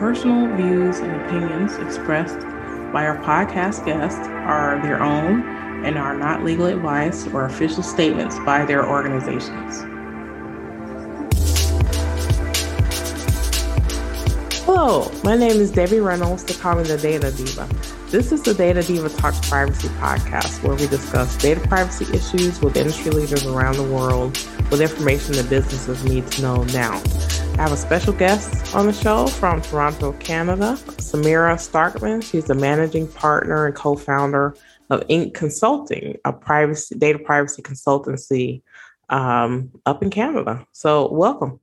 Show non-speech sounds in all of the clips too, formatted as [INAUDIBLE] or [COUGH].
personal views and opinions expressed by our podcast guests are their own and are not legal advice or official statements by their organizations. Hello, my name is Debbie Reynolds. They call me the Data Diva. This is the Data Diva Talk Privacy podcast, where we discuss data privacy issues with industry leaders around the world with information that businesses need to know now. I have a special guest on the show from Toronto, Canada, Samira Starkman. She's the managing partner and co founder of INQ Consulting, a privacy data privacy consultancy um, up in Canada. So, welcome.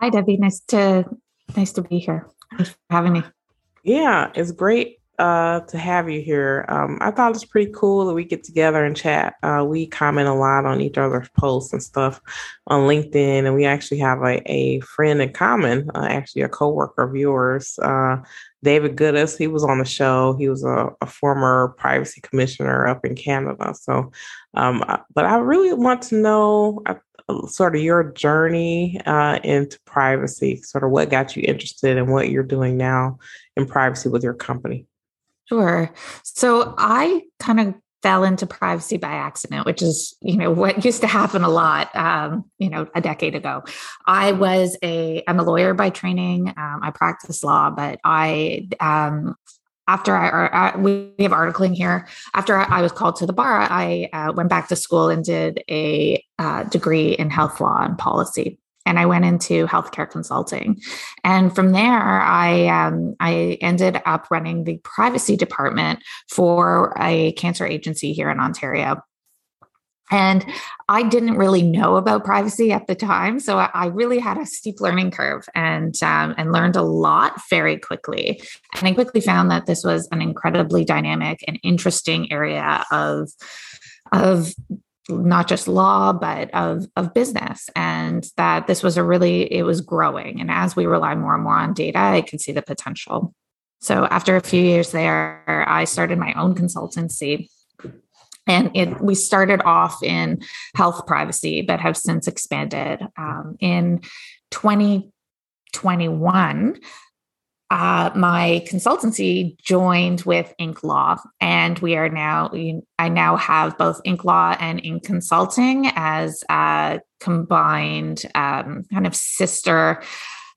Hi, Debbie. Nice to nice to be here. Thanks for having me. Yeah, it's great uh, to have you here. Um, I thought it was pretty cool that we get together and chat. Uh, we comment a lot on each other's posts and stuff on LinkedIn, and we actually have a, a friend in common, uh, actually a coworker of yours, uh, David Goodis. He was on the show. He was a, a former privacy commissioner up in Canada. So, um, but I really want to know uh, sort of your journey uh, into privacy, sort of what got you interested in what you're doing now in privacy with your company. Sure. So I kind of fell into privacy by accident, which is, you know, what [LAUGHS] used to happen a lot, um, you know, a decade ago. I was a, I'm a lawyer by training. Um, I practice law, but I, um, after I, I, we have articling here, after I, was called to the bar, I uh, went back to school and did a uh, degree in health law and policy and I went into healthcare consulting. And from there, I um, I ended up running the privacy department for a cancer agency here in Ontario. And I didn't really know about privacy at the time, so I really had a steep learning curve and um, and learned a lot very quickly. And I quickly found that this was an incredibly dynamic and interesting area of of not just law but of of business and that this was a really it was growing. And as we rely more and more on data i could see the potential. So after a few years there i started my own consultancy. And it we started off in health privacy but have since expanded. Um, in 2021 uh, my consultancy joined with INQ Law, and we are now. I now have both INQ Law and INQ Consulting as a combined um, kind of sister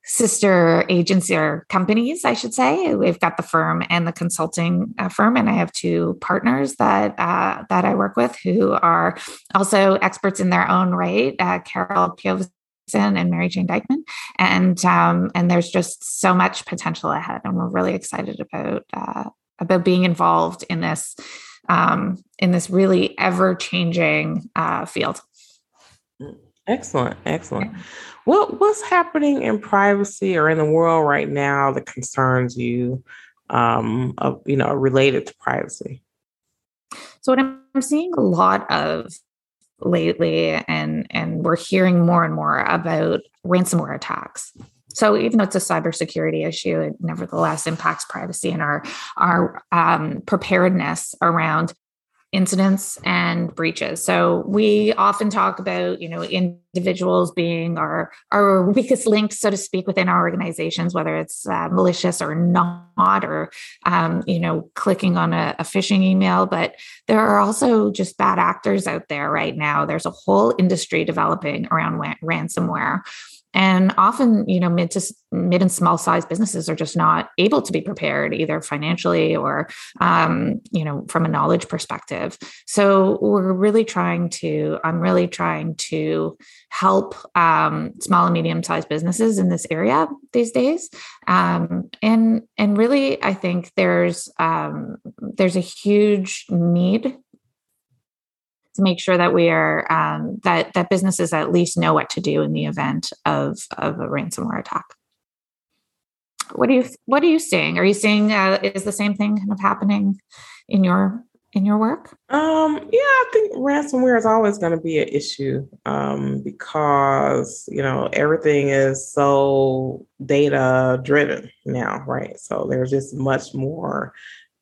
sister agency or companies, I should say. We've got the firm and the consulting uh, firm, and I have two partners that uh, that I work with who are also experts in their own right. Uh, Carol And Mary Jane Dykeman, and um, and there's just so much potential ahead, and we're really excited about uh, about being involved in this um, in this really ever changing uh, field. Excellent, excellent. What what's happening in privacy or in the world right now that concerns you? Um, of, you know, related to privacy. So what I'm seeing a lot of lately and and we're hearing more and more about ransomware attacks. So even though it's a cybersecurity issue it nevertheless impacts privacy and our our um, preparedness around incidents and breaches. So we often talk about, you know, individuals being our our [LAUGHS] weakest link, so to speak, within our organizations, whether it's uh, malicious or not, or um, you know, clicking on a, a phishing email. But there are also just bad actors out there right now. There's a whole industry developing around ransomware and often you know mid to mid and small size businesses are just not able to be prepared either financially or um, you know from a knowledge perspective. So we're really trying to i'm really trying to help um, small and medium sized businesses in this area these days. Um, and and really i think there's um, there's a huge need to make sure that we are um, that that businesses at least know what to do in the event of of a ransomware attack. What are you What are you seeing? Are you seeing uh, is the same thing kind of happening in your in your work? Um, yeah, I think ransomware is always going to be an issue um, because you know everything is so data driven now, right? So there's just much more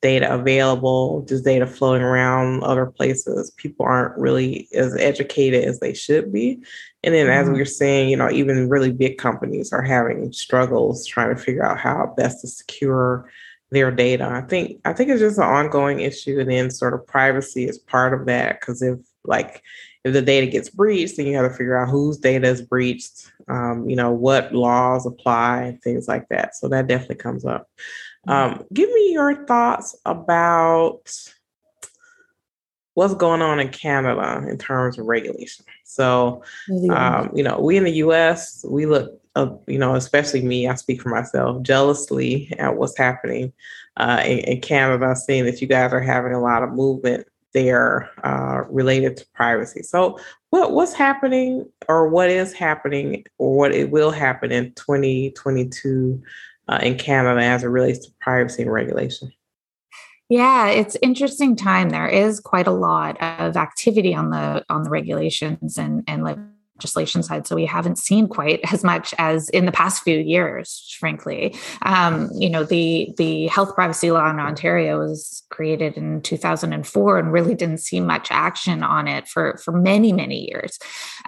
data available, just data floating around other places. People aren't really as educated as they should be. And then, as we mm-hmm. were saying, you know, even really big companies are having struggles trying to figure out how best to secure their data. I think I think it's just an ongoing issue, and then sort of privacy is part of that because if like if the data gets breached, then you have to figure out whose data is breached, um, you know, what laws apply, things like that. So that definitely comes up. Um, give me your thoughts about what's going on in Canada in terms of regulation. So, um, you know, we in the US, we look, uh, you know, especially me, I speak for myself, jealously at what's happening uh, in, in, Canada, seeing that you guys are having a lot of movement there uh, related to privacy. So, what what's happening, or what is happening, or what it will happen in 2022 uh, in Canada as it relates to privacy regulation? Yeah, it's interesting time. There is quite a lot of activity on the on the regulations and and legislation side. So we haven't seen quite as much as in the past few years, frankly. Um, you know, the the health privacy law in Ontario was created in 2004 and really didn't see much action on it for for many many years.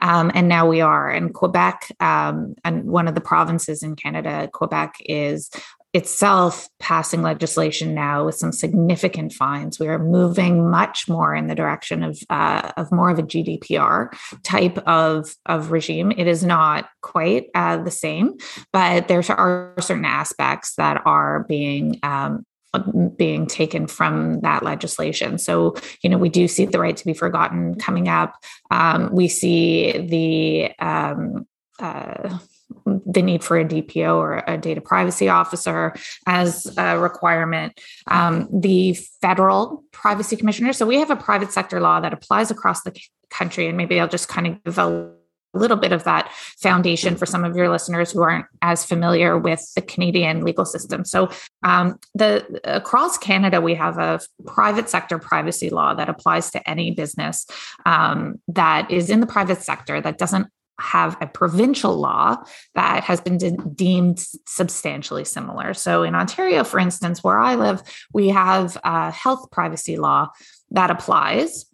Um, and now we are. And Quebec, um, and one of the provinces in Canada, Quebec is itself passing legislation now with some significant fines. We are moving much more in the direction of uh, of more of a GDPR type of of regime. It is not quite uh, the same, but there are certain aspects that are being um, being taken from that legislation. So, you know, we do see the right to be forgotten coming up. Um, we see the um, uh, the need for a DPO or a data privacy officer as a requirement. Um, the federal privacy commissioner. So we have a private sector law that applies across the country, and maybe I'll just kind of give a little bit of that foundation for some of your listeners who aren't as familiar with the Canadian legal system. So, um, the across Canada, we have a private sector privacy law that applies to any business um, that is in the private sector that doesn't have a provincial law that has been de- deemed substantially similar. So, in Ontario, for instance, where I live, we have a health privacy law that applies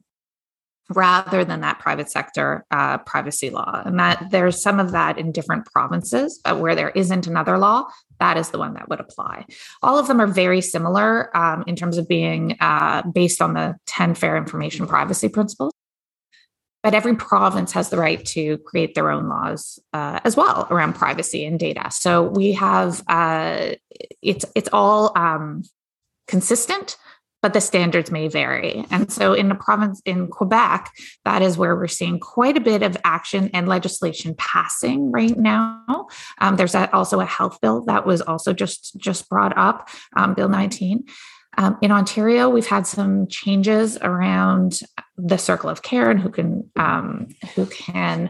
rather than that private sector uh, privacy law. And that there's some of that in different provinces, but where there isn't another law, that is the one that would apply. All of them are very similar um, in terms of being uh, based on the 10 fair information privacy principles but every province has the right to create their own laws uh, as well around privacy and data. So we have uh, it's it's all um, consistent, but the standards may vary. And so in the province in Quebec, that is where we're seeing quite a bit of action and legislation passing right now. Um, there's a, also a health bill that was also just just brought up, um, Bill 19. Um, in Ontario, we've had some changes around the circle of care and who can um, who can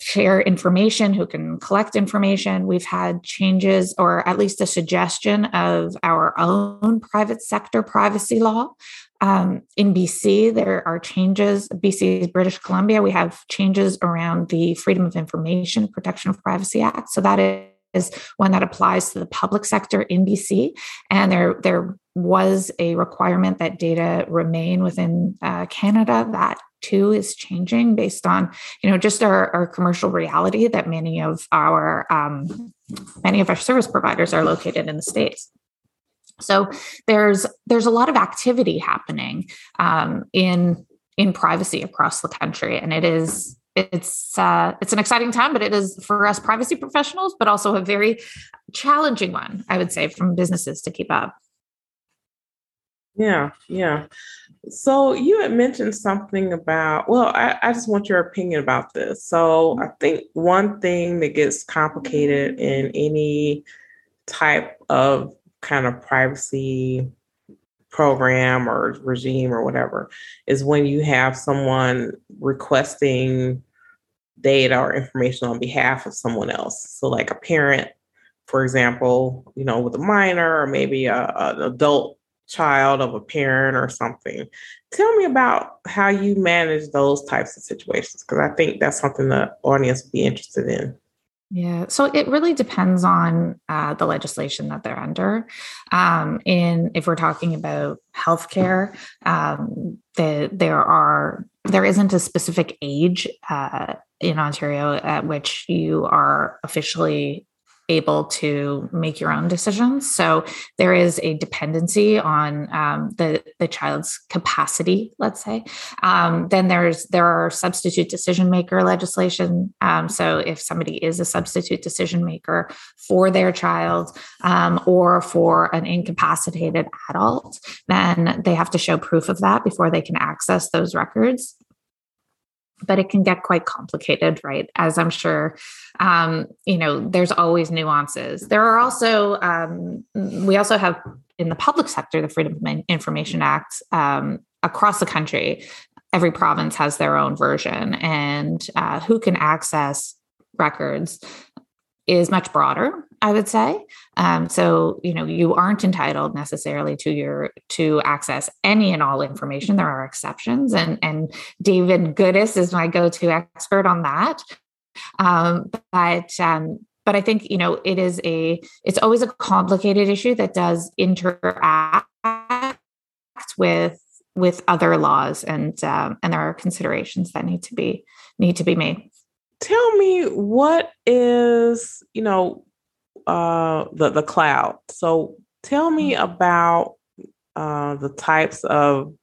share information, who can collect information. We've had changes, or at least a suggestion of our own private sector privacy law. Um, in BC, there are changes. BC, British Columbia, we have changes around the Freedom of Information Protection of Privacy Act. So that is is one that applies to the public sector in BC, and there there was a requirement that data remain within uh, Canada. That too is changing based on you know just our, our commercial reality that many of our um, many of our service providers are located in the states. So there's there's a lot of activity happening um, in in privacy across the country, and it is it's uh, it's an exciting time, but it is for us privacy professionals, but also a very challenging one, I would say, from businesses to keep up. Yeah, yeah. So you had mentioned something about, well, I, I just want your opinion about this. So I think one thing that gets complicated in any type of kind of privacy program or regime or whatever is when you have someone requesting data or information on behalf of someone else. So, like a parent, for example, you know, with a minor or maybe a, an adult child of a parent or something. Tell me about how you manage those types of situations because I think that's something the audience would be interested in. Yeah, so it really depends on uh, the legislation that they're under. Um, in if we're talking about healthcare, um, the, there are there isn't a specific age uh, in Ontario at which you are officially able to make your own decisions. So there is a dependency on um, the the child's capacity, let's say. Um, then there's there are substitute decision maker legislation. Um, so if somebody is a substitute decision maker for their child um, or for an incapacitated adult, then they have to show proof of that before they can access those records but it can get quite complicated, right? As I'm sure, um, you know, there's always nuances. There are also, um, we also have in the public sector, the Freedom of Information Act um, across the country. Every province has their own version, and uh, who can access records is much broader i would say. Um, so you know you aren't entitled necessarily to your to access any and all information. There are exceptions and and david goodis is my go-to expert on that. Um, but um, but i think you know it is a it's always a complicated issue that does interact with with other laws and um, and there are considerations that need to be need to be made. Tell me what is you know uh the the cloud. So tell me mm-hmm. about uh the types of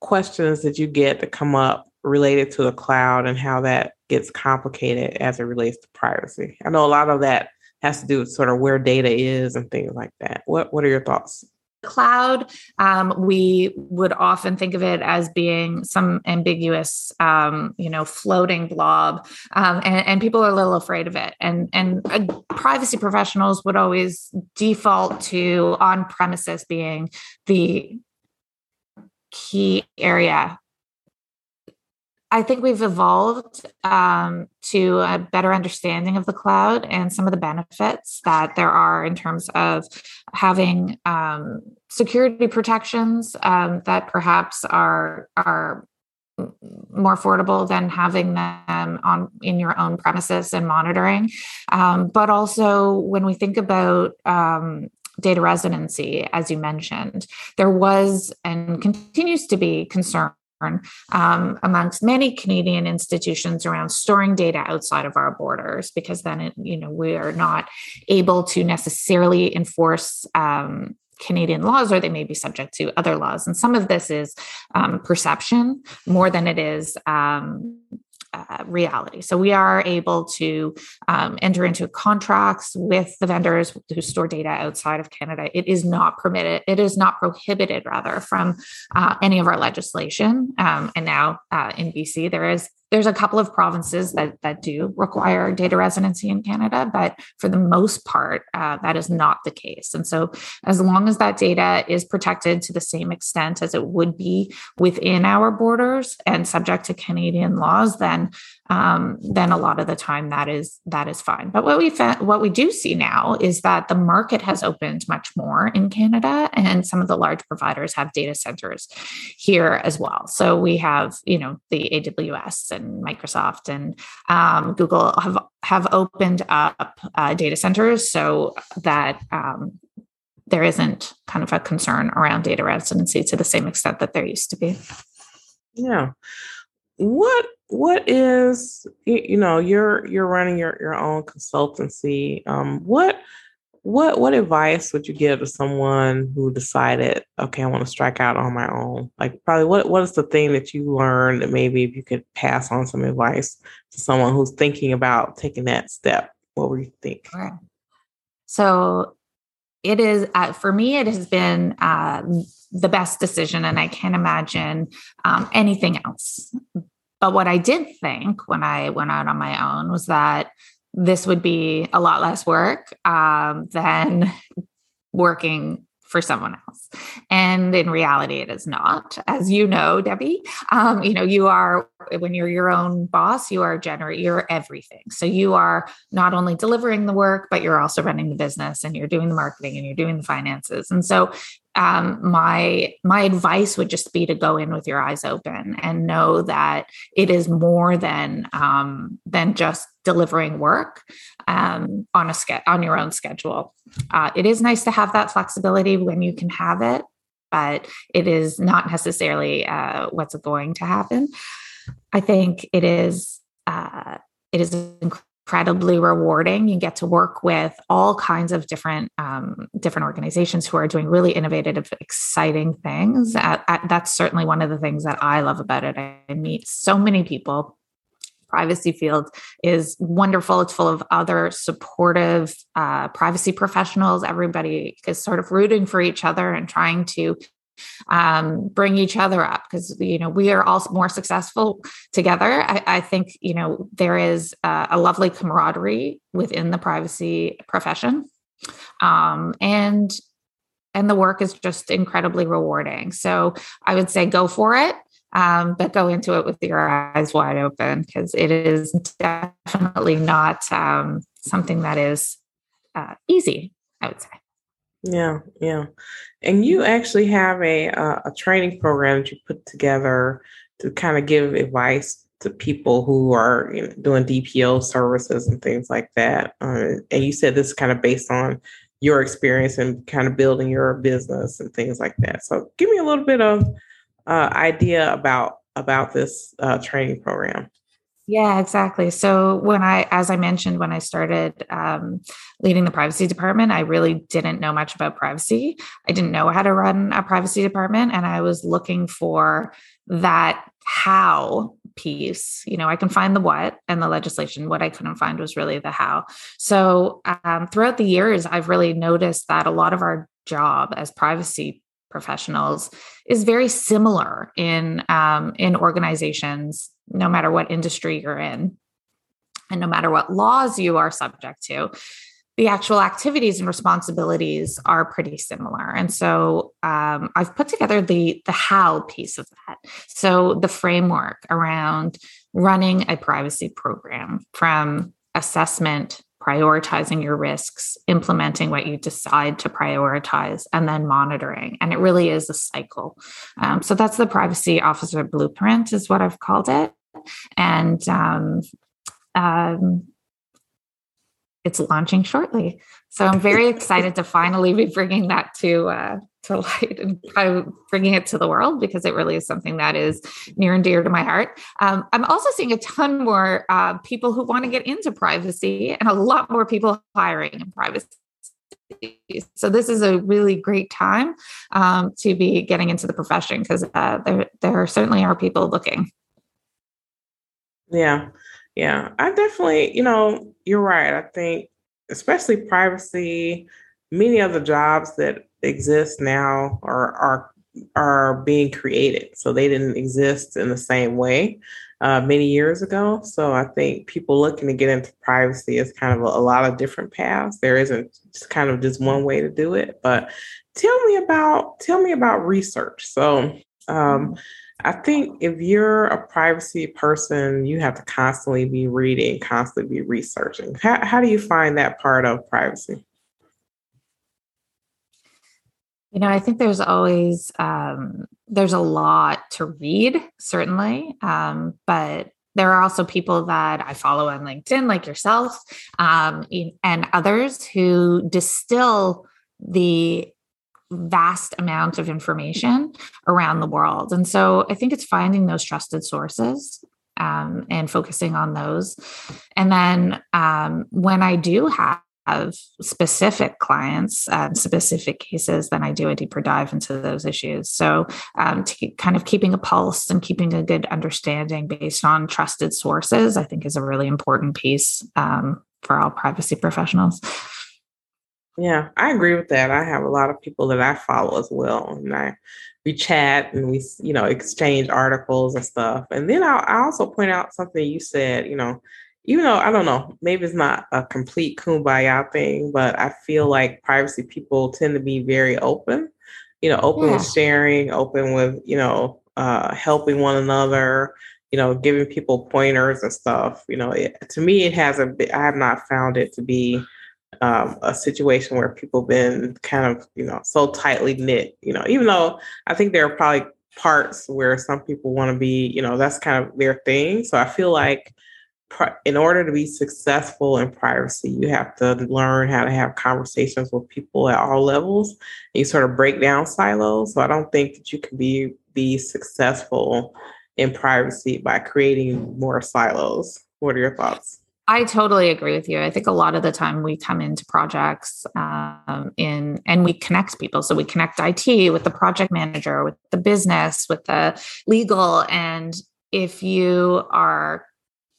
questions that you get to come up related to the cloud and how that gets complicated as it relates to privacy. I know a lot of that has to do with sort of where data is and things like that. What what are your thoughts cloud um, we would often think of it as being some ambiguous um, you know floating blob um, and, and, people are a little afraid of it. And and uh, privacy professionals would always default to on premises being the key area I think we've evolved um, to a better understanding of the cloud and some of the benefits that there are in terms of having um, security protections um, that perhaps are are more affordable than having them on in your own premises and monitoring. Um, but also when we think about um, data residency, as you mentioned, there was and continues to be concern um, amongst many Canadian institutions around storing data outside of our borders, because then it, you know we are not able to necessarily enforce um, Canadian laws, or they may be subject to other laws. And some of this is um, perception more than it is um, uh, reality. So we are able to um, enter into contracts with the vendors who store data outside of Canada. It is not permitted. It is not prohibited, rather, from uh, any of our legislation. Um, and now uh, in BC, there is there's a couple of provinces that that do require data residency in Canada, but for the most part, uh, that is not the case. And so, as long as that data is protected to the same extent as it would be within our borders and subject to Canadian laws, then um, then a lot of the time that is that is fine. But what we what we do see now is that the market has opened much more in Canada, and some of the large providers have data centers here as well. So we have you know the AWS and Microsoft and um, Google have have opened up uh, data centers so that um, there isn't kind of a concern around data residency to the same extent that there used to be. Yeah. What what is you know you're you're running your your own consultancy um what what what advice would you give to someone who decided okay i want to strike out on my own like probably what what is the thing that you learned that maybe if you could pass on some advice to someone who's thinking about taking that step? What would you think? So it is uh, for me it has been uh, the best decision and i can't imagine um, anything else but what I did think when I went out on my own was that this would be a lot less work um, than working for someone else. And in reality, it is not. As you know, Debbie, um, you know, you are when you're your own boss, you are generate, you're everything. So you are not only delivering the work, but you're also running the business and you're doing the marketing and you're doing the finances. And so um, my my advice would just be to go in with your eyes open and know that it is more than um, than just delivering work um, on a ske- on your own schedule. Uh, it is nice to have that flexibility when you can have it, but it is not necessarily uh, what's going to happen. I think it is uh, it is incredibly rewarding. You get to work with all kinds of different um, different organizations who are doing really innovative, exciting things. Uh, uh, that's certainly one of the things that I love about it. I meet so many people privacy field is wonderful. It's full of other supportive uh, privacy professionals. Everybody is sort of rooting for each other and trying to um, bring each other up because you know we are all more successful together. I, I think you know there is a, a lovely camaraderie within the privacy profession, um, and and the work is just incredibly rewarding. So I would say go for it. Um, but go into it with your eyes wide open because it is definitely not um, something that is uh, easy, I would say. Yeah, yeah. And you actually have a uh, a training program that you put together to kind of give advice to people who are you know, doing DPO services and things like that. Uh, and you said this is kind of based on your experience and kind of building your business and things like that. So, give me a little bit of uh, idea about about this uh, training program. Yeah, exactly. So when I, as I mentioned, when I started um, leading the privacy department, I really didn't know much about privacy. I didn't know how to run a privacy department, and I was looking for that how piece. You know, I can find the what and the legislation. What I couldn't find was really the how. So um, throughout the years, I've really noticed that a lot of our job as privacy professionals is very similar in um, in organizations no matter what industry you're in and no matter what laws you are subject to the actual activities and responsibilities are pretty similar. And so um, i've put together the the how piece of that. So the framework around running a privacy program from assessment prioritizing your risks, implementing what you decide to prioritize, and then monitoring. And it really is a cycle. Um, so that's the privacy officer blueprint, is what I've called it and um, um, it's launching shortly. So I'm very [LAUGHS] excited to finally be bringing that to uh, to [LAUGHS] light and bringing it to the world because it really is something that is near and dear to my heart. Um, I'm also seeing a ton more uh, people who want to get into privacy and a lot more people hiring in privacy. So this is a really great time um, to be getting into the profession because uh, there there certainly are people looking. Yeah. Yeah. I definitely, you know, you're right. I think, especially privacy, many of the jobs that exist now are are are being created. So they didn't exist in the same way uh, many years ago. So I think people looking to get into privacy is kind of a, a, lot of different paths. There isn't just kind of just one way to do it. But tell me about tell me about research. So um, I think if you're a privacy person, you have to constantly be reading, constantly be researching. How, how do you find that part of privacy? You know, I think there's always um, there's a lot to read, certainly, um, but there are also people that I follow on LinkedIn, like yourself, um, and others who distill the vast amount of information around the world. And so I think it's finding those trusted sources um, and focusing on those. And then um, when I do have specific clients and specific cases, then I do a deeper dive into those issues. So, um, kind of keeping a pulse and keeping a good understanding based on trusted sources, I think is a really important piece um, for all privacy professionals. Yeah, I agree with that. I have a lot of people that I follow as well, and I we chat and we you know exchange articles and stuff. And then I, I also point out something you said. You know, even though I don't know, maybe it's not a complete kumbaya thing, but I feel like privacy people tend to be very open. You know, open yeah. with sharing, open with you know uh, helping one another. You know, giving people pointers and stuff. You know, it, to me, it hasn't. Been, I have not found it to be um, a situation where people been kind of you know so tightly knit you know even though i think there are probably parts where some people want to be you know that's kind of their thing so i feel like in order to be successful in privacy you have to learn how to have conversations with people at all levels you sort of break down silos so i don't think that you can be be successful in privacy by creating more silos what are your thoughts I totally agree with you. I think a lot of the time we come into projects um, in and we connect people. So we connect IT with the project manager, with the business, with the legal. And if you are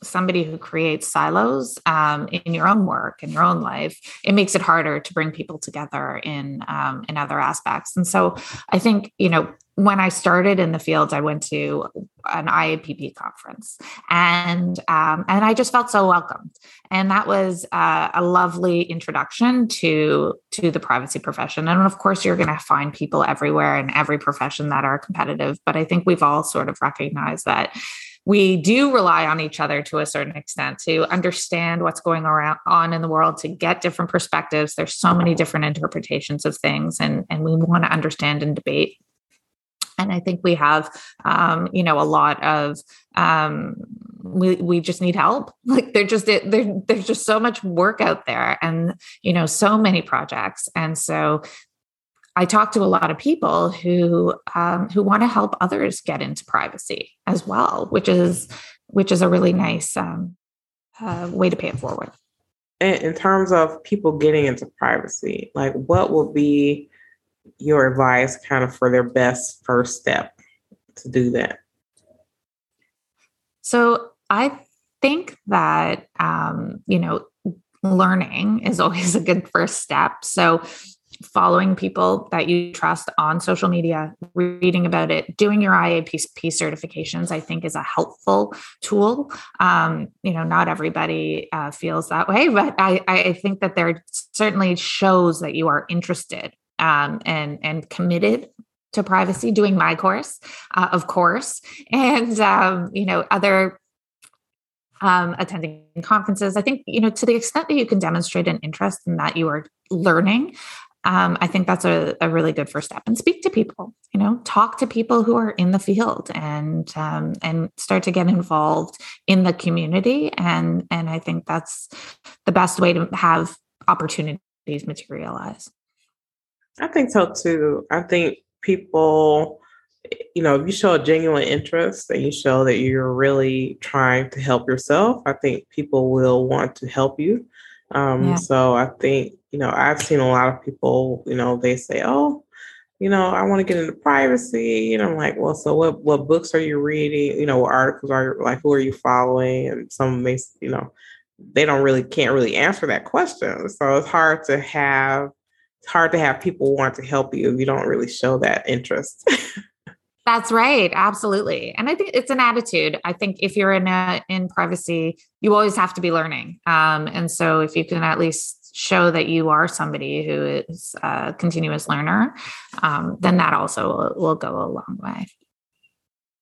somebody who creates silos um, in your own work in your own life, it makes it harder to bring people together in um, in other aspects. And so I think you know when I started in the field, I went to an IAPP conference, and um, and I just felt so welcomed, and that was uh, a lovely introduction to to the privacy profession. And of course, you're going to find people everywhere in every profession that are competitive, but I think we've all sort of recognized that we do rely on each other to a certain extent to understand what's going around on in the world to get different perspectives. There's so many different interpretations of things and and we want to understand and debate. And I think we have, um, you know, a lot of um, we we just need help. [LAUGHS] Like they're just there, there's just so much work out there, and you know, so many projects, and so I talk to a lot of people who um, who want to help others get into privacy as well, which is which is a really nice um, uh, way to pay it forward. In terms of people getting into privacy, like what will be your advice kind of for their best first step to do that? So I think that, um, you know, learning is always a good first step. So following people that you trust on social media, reading about it, doing your IAPP certifications, I think is a helpful tool. Um, you know, not everybody uh, feels that way, but I, I think that there certainly shows that you are interested um, and and committed to privacy doing my course uh, of course and um, you know other um, attending conferences i think you know to the extent that you can demonstrate an interest in that you are learning um, i think that's a, a, really good first step and speak to people you know talk to people who are in the field and um, and start to get involved in the community and and i think that's the best way to have opportunities materialize I think so too. I think people, you know, if you show a genuine interest and you show that you're really trying to help yourself, I think people will want to help you. Um, yeah. So I think, you know, I've seen a lot of people, you know, they say, oh, you know, I want to get into privacy. And I'm like, well, so what, what books are you reading? You know, what articles are you, like, who are you following? And some may, you know, they don't really, can't really answer that question. So it's hard to have it's hard to have people want to help you if you don't really show that interest. [LAUGHS] That's right. Absolutely. And I think it's an attitude. I think if you're in a, in privacy, you always have to be learning. Um, and so if you can at least show that you are somebody who is a continuous learner, um, then that also will, will go a long way.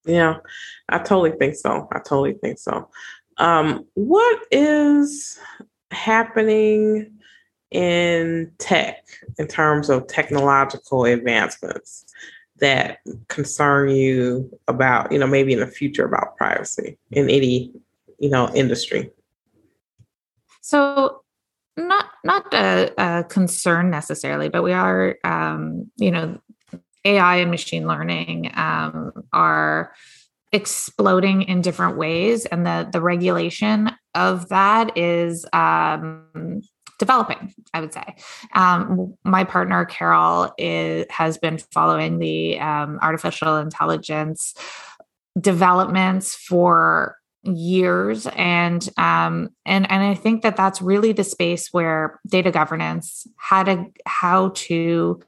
Yeah, I totally think so. I totally think so. Um, what is happening in tech in terms of technological advancements that concern you about, you know, maybe in the future about privacy in any, you know, industry? So not not a, a concern necessarily, but we are, um, you know, AI and machine learning um, are exploding in different ways, and the the regulation of that is um, developing, I would say. Um, my partner, Carol, is, has been following the um, artificial intelligence developments for years and um and and i think that that's really the space where data governance how to how to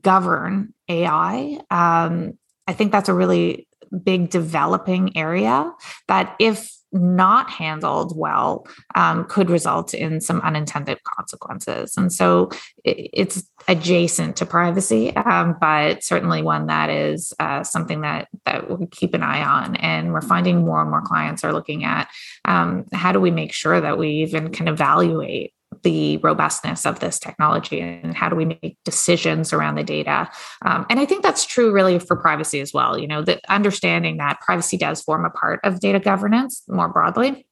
govern ai um i think that's a really big developing area that if not handled well um, could result in some unintended consequences. And so it's adjacent to privacy, um, but certainly one that is uh, something that that we keep an eye on. And we're finding more and more clients are looking at um, how do we make sure that we even can evaluate the robustness of this technology and how do we make decisions around the data. Um, and i think that's true really for privacy as well you know the understanding that privacy does form a part of data governance more broadly.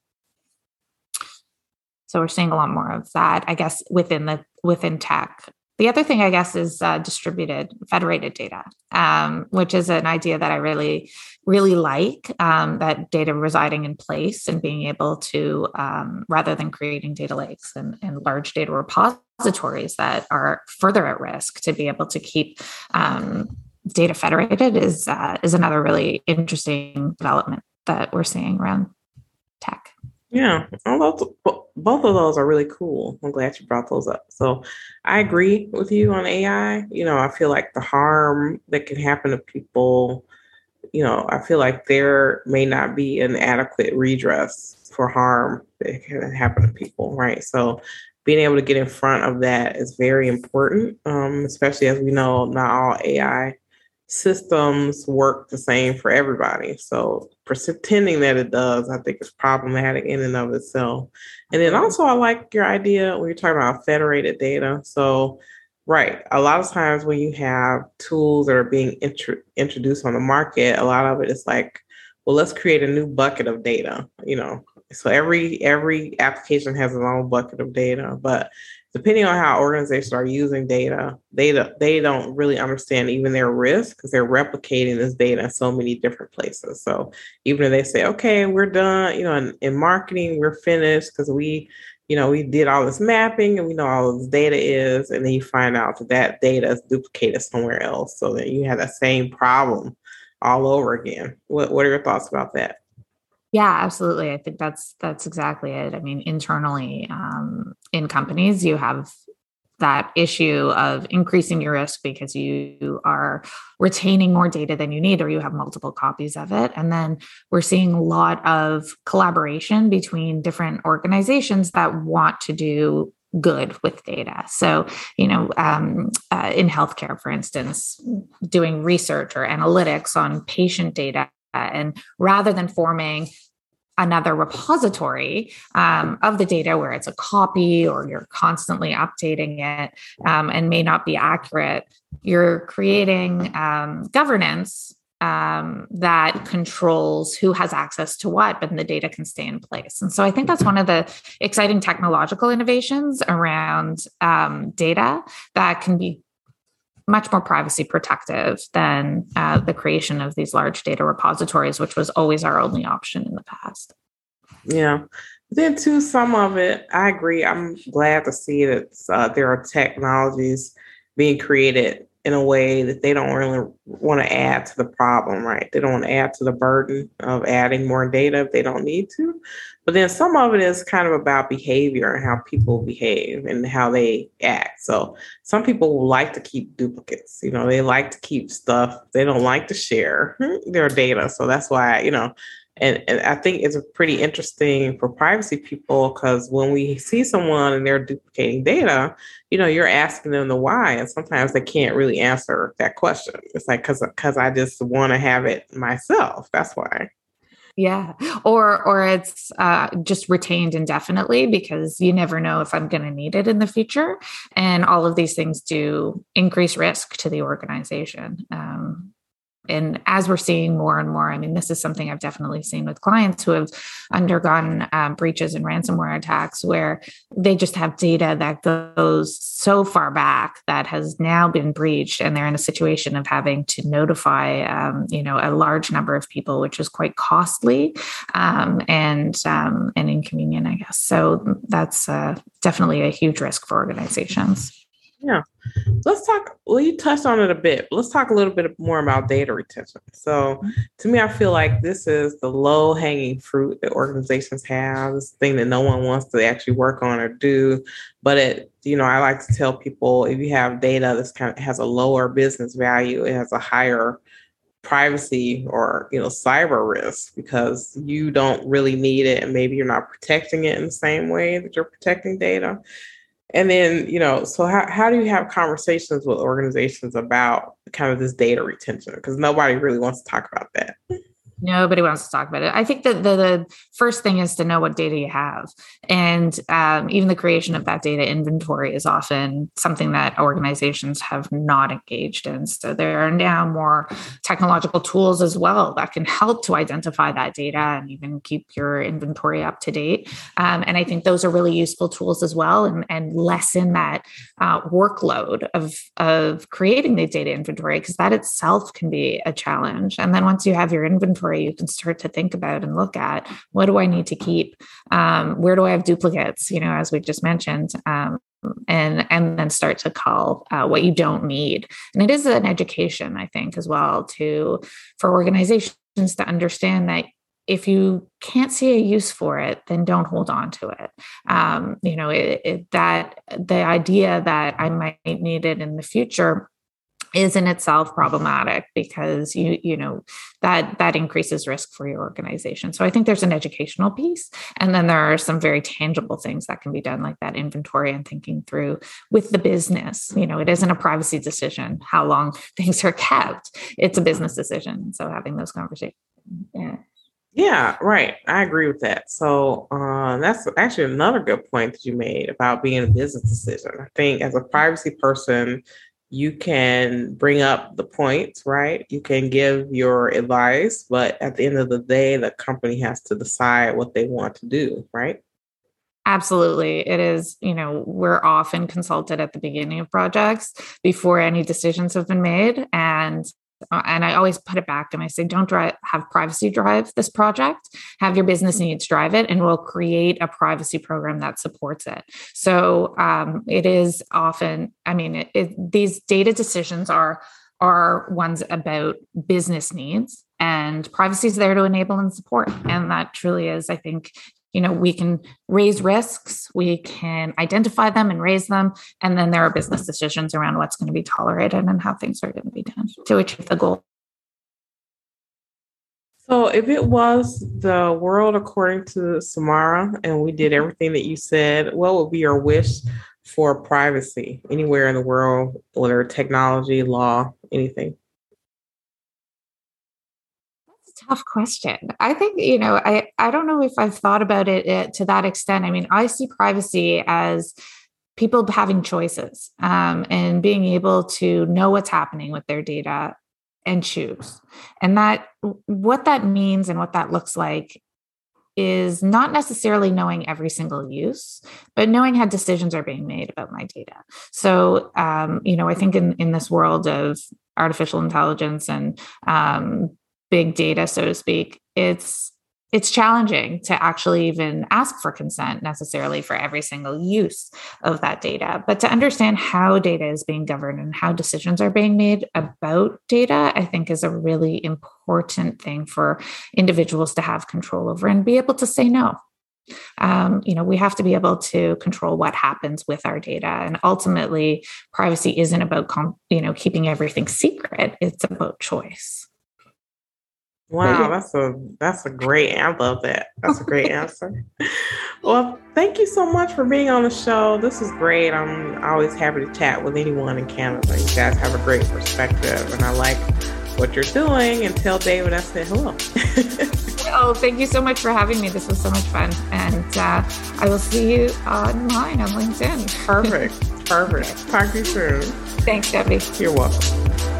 So we're seeing a lot more of that i guess within the within tech The other thing, I guess, is uh, distributed federated data, um, which is an idea that I really, really like. Um, that data residing in place and being able to, um, rather than creating data lakes and, and, large data repositories that are further at risk, to be able to keep um, data federated is uh, is another really interesting development that we're seeing around tech. Yeah, both both of those are really cool. I'm glad you brought those up. So I agree with you on AI. You know, I feel like the harm that can happen to people, you know, I feel like there may not be an adequate redress for harm that can happen to people, right? So being able to get in front of that is very important, um, especially as we know not all AI systems work the same for everybody. So pretending that it does, I think is problematic in and of itself. And then also I like your idea when you're talking about federated data. So right, a lot of times when you have tools that are being intro- introduced on the market, a lot of it is like, well, let's create a new bucket of data, you know. So every every application has its own bucket of data, but depending on how organizations are using data, data they don't really understand even their risk because they're replicating this data in so many different places. So even if they say, okay, we're done, you know, in, in marketing, we're finished because we, you know, we did all this mapping and we know all this data is, and then you find out that that data is duplicated somewhere else. So that you have that same problem all over again. What what are your thoughts about that? Yeah, absolutely. I think that's that's exactly it. I mean, internally um, in companies, you have that issue of increasing your risk because you are retaining more data than you need or you have multiple copies of it. And then we're seeing a lot of collaboration between different organizations that want to do good with data. So you know um, uh, in healthcare for instance doing research or analytics on patient data and rather than forming another repository um, of the data where it's a copy or you're constantly updating it um, and may not be accurate, you're creating um, governance um, that controls who has access to what, but the data can stay in place. And so I think that's one of the exciting technological innovations around um, data that can be much more privacy protective than uh, the creation of these large data repositories, which was always our only option in the past. Yeah. Then, too, some of it, I agree. I'm glad to see that uh, there are technologies being created in a way that they don't really want to add to the problem, right? They don't want to add to the burden of adding more data if they don't need to. But then some of it is kind of about behavior and how people behave and how they act. So some people like to keep duplicates. You know, they like to keep stuff. They don't like to share [LAUGHS] their data. So that's why, you know, and, and I think it's pretty interesting for privacy people because when we see someone and they're duplicating data, you know, you're asking them the why, and sometimes they can't really answer that question. It's like because because I just want to have it myself. That's why yeah. Or or it's uh, just retained indefinitely because you never know if i'm going to need it in the future. And all of these things do increase risk to the organization um, and as we're seeing more and more, I mean, this is something I've definitely seen with clients who have undergone um, breaches and ransomware attacks where they just have data that goes so far back that has now been breached, and they're in a situation of having to notify, um, you know, a large number of people, which is quite costly um, and um, and inconvenient, I guess. So that's uh, definitely a huge risk for organizations. Yeah. Let's talk. Well, you touched on it a bit. let's talk a little bit more about data retention. So, to me, I feel like this is the low hanging fruit that organizations have, this thing that no one wants to actually work on or do. But it, you know, I like to tell people if you have data that's kind of has a lower business value, it has a higher privacy or you know cyber risk because you don't really need it and maybe you're not protecting it in the same way that you're protecting data and then, you know, so how, how do you have conversations with organizations about kind of this data retention? Because nobody really wants to talk about that. Nobody wants to talk about it. I think that the, the first thing is to know what data you have. And um, even the creation of that data inventory is often something that organizations have not engaged in. So there are now more technological tools as well that can help to identify that data and even keep your inventory up to date. Um, and I think those are really useful tools as well and, and lessen that uh, workload of, of creating the data inventory because that itself can be a challenge. And then once you have your inventory, inventory you can start to think about and look at what do I need to keep? Um, where do I have duplicates? You know, as we've just mentioned. Um, and and then start to call uh, what you don't need and it is an education i think as well to for organizations to understand that if you can't see a use for it then don't hold on to it um, you know it, it, that the idea that i might need it in the future is in itself problematic because you you know that that increases risk for your organization so i think there's an educational piece and then there are some very tangible things that can be done like that inventory and thinking through with the business you know it isn't a privacy decision how long [LAUGHS] things are kept it's a business decision so having those conversations yeah yeah, right. I agree with that. So uh, that's actually another good point that you made about being a business decision. I think as a privacy person, you can bring up the points, right? You can give your advice, but at the end of the day, the company has to decide what they want to do, right? Absolutely. It is, you know, we're often consulted at the beginning of projects before any decisions have been made. And and I always put it back and I say, don't drive, have privacy drive this project, have your business needs drive it, and we'll create a privacy program that supports it. So um, it is often, I mean, it, it, these data decisions are are ones about business needs and privacy is there to enable and support and that truly is i think you know we can raise risks we can identify them and raise them and then there are business decisions around what's going to be tolerated and how things are going to be done to achieve the goal. So if it was the world according to samara and we did everything that you said what would be your wish for privacy anywhere in the world whether technology law anything tough question. I think, you know, I, I don't know if I've thought about it, to that extent. I mean, I see privacy as people having choices um, and being able to know what's happening with their data and choose. And that what that means and what that looks like is not necessarily knowing every single use, but knowing how decisions are being made about my data. So, um, you know, I think in, in this world of artificial intelligence and um, big data, so to speak, it's it's challenging to actually even ask for consent necessarily for every single use of that data. But to understand how data is being governed and how decisions are being made about data, I think is a really important thing for individuals to have control over and be able to say no. Um, you know, we have to be able to control what happens with our data, and ultimately, privacy isn't about you know keeping everything secret. It's about choice. Wow, that's a that's a great. I love that. That's a great answer. [LAUGHS] Well, thank you so much for being on the show. This is great. I'm always happy to chat with anyone in Canada. You guys have a great perspective, and I like what you're doing. And tell David I said hello. [LAUGHS] oh, thank you so much for having me. This was so much fun, and uh, I will see you online on LinkedIn. [LAUGHS] Perfect. Perfect. Talk to you soon. Thanks, Debbie. You're welcome.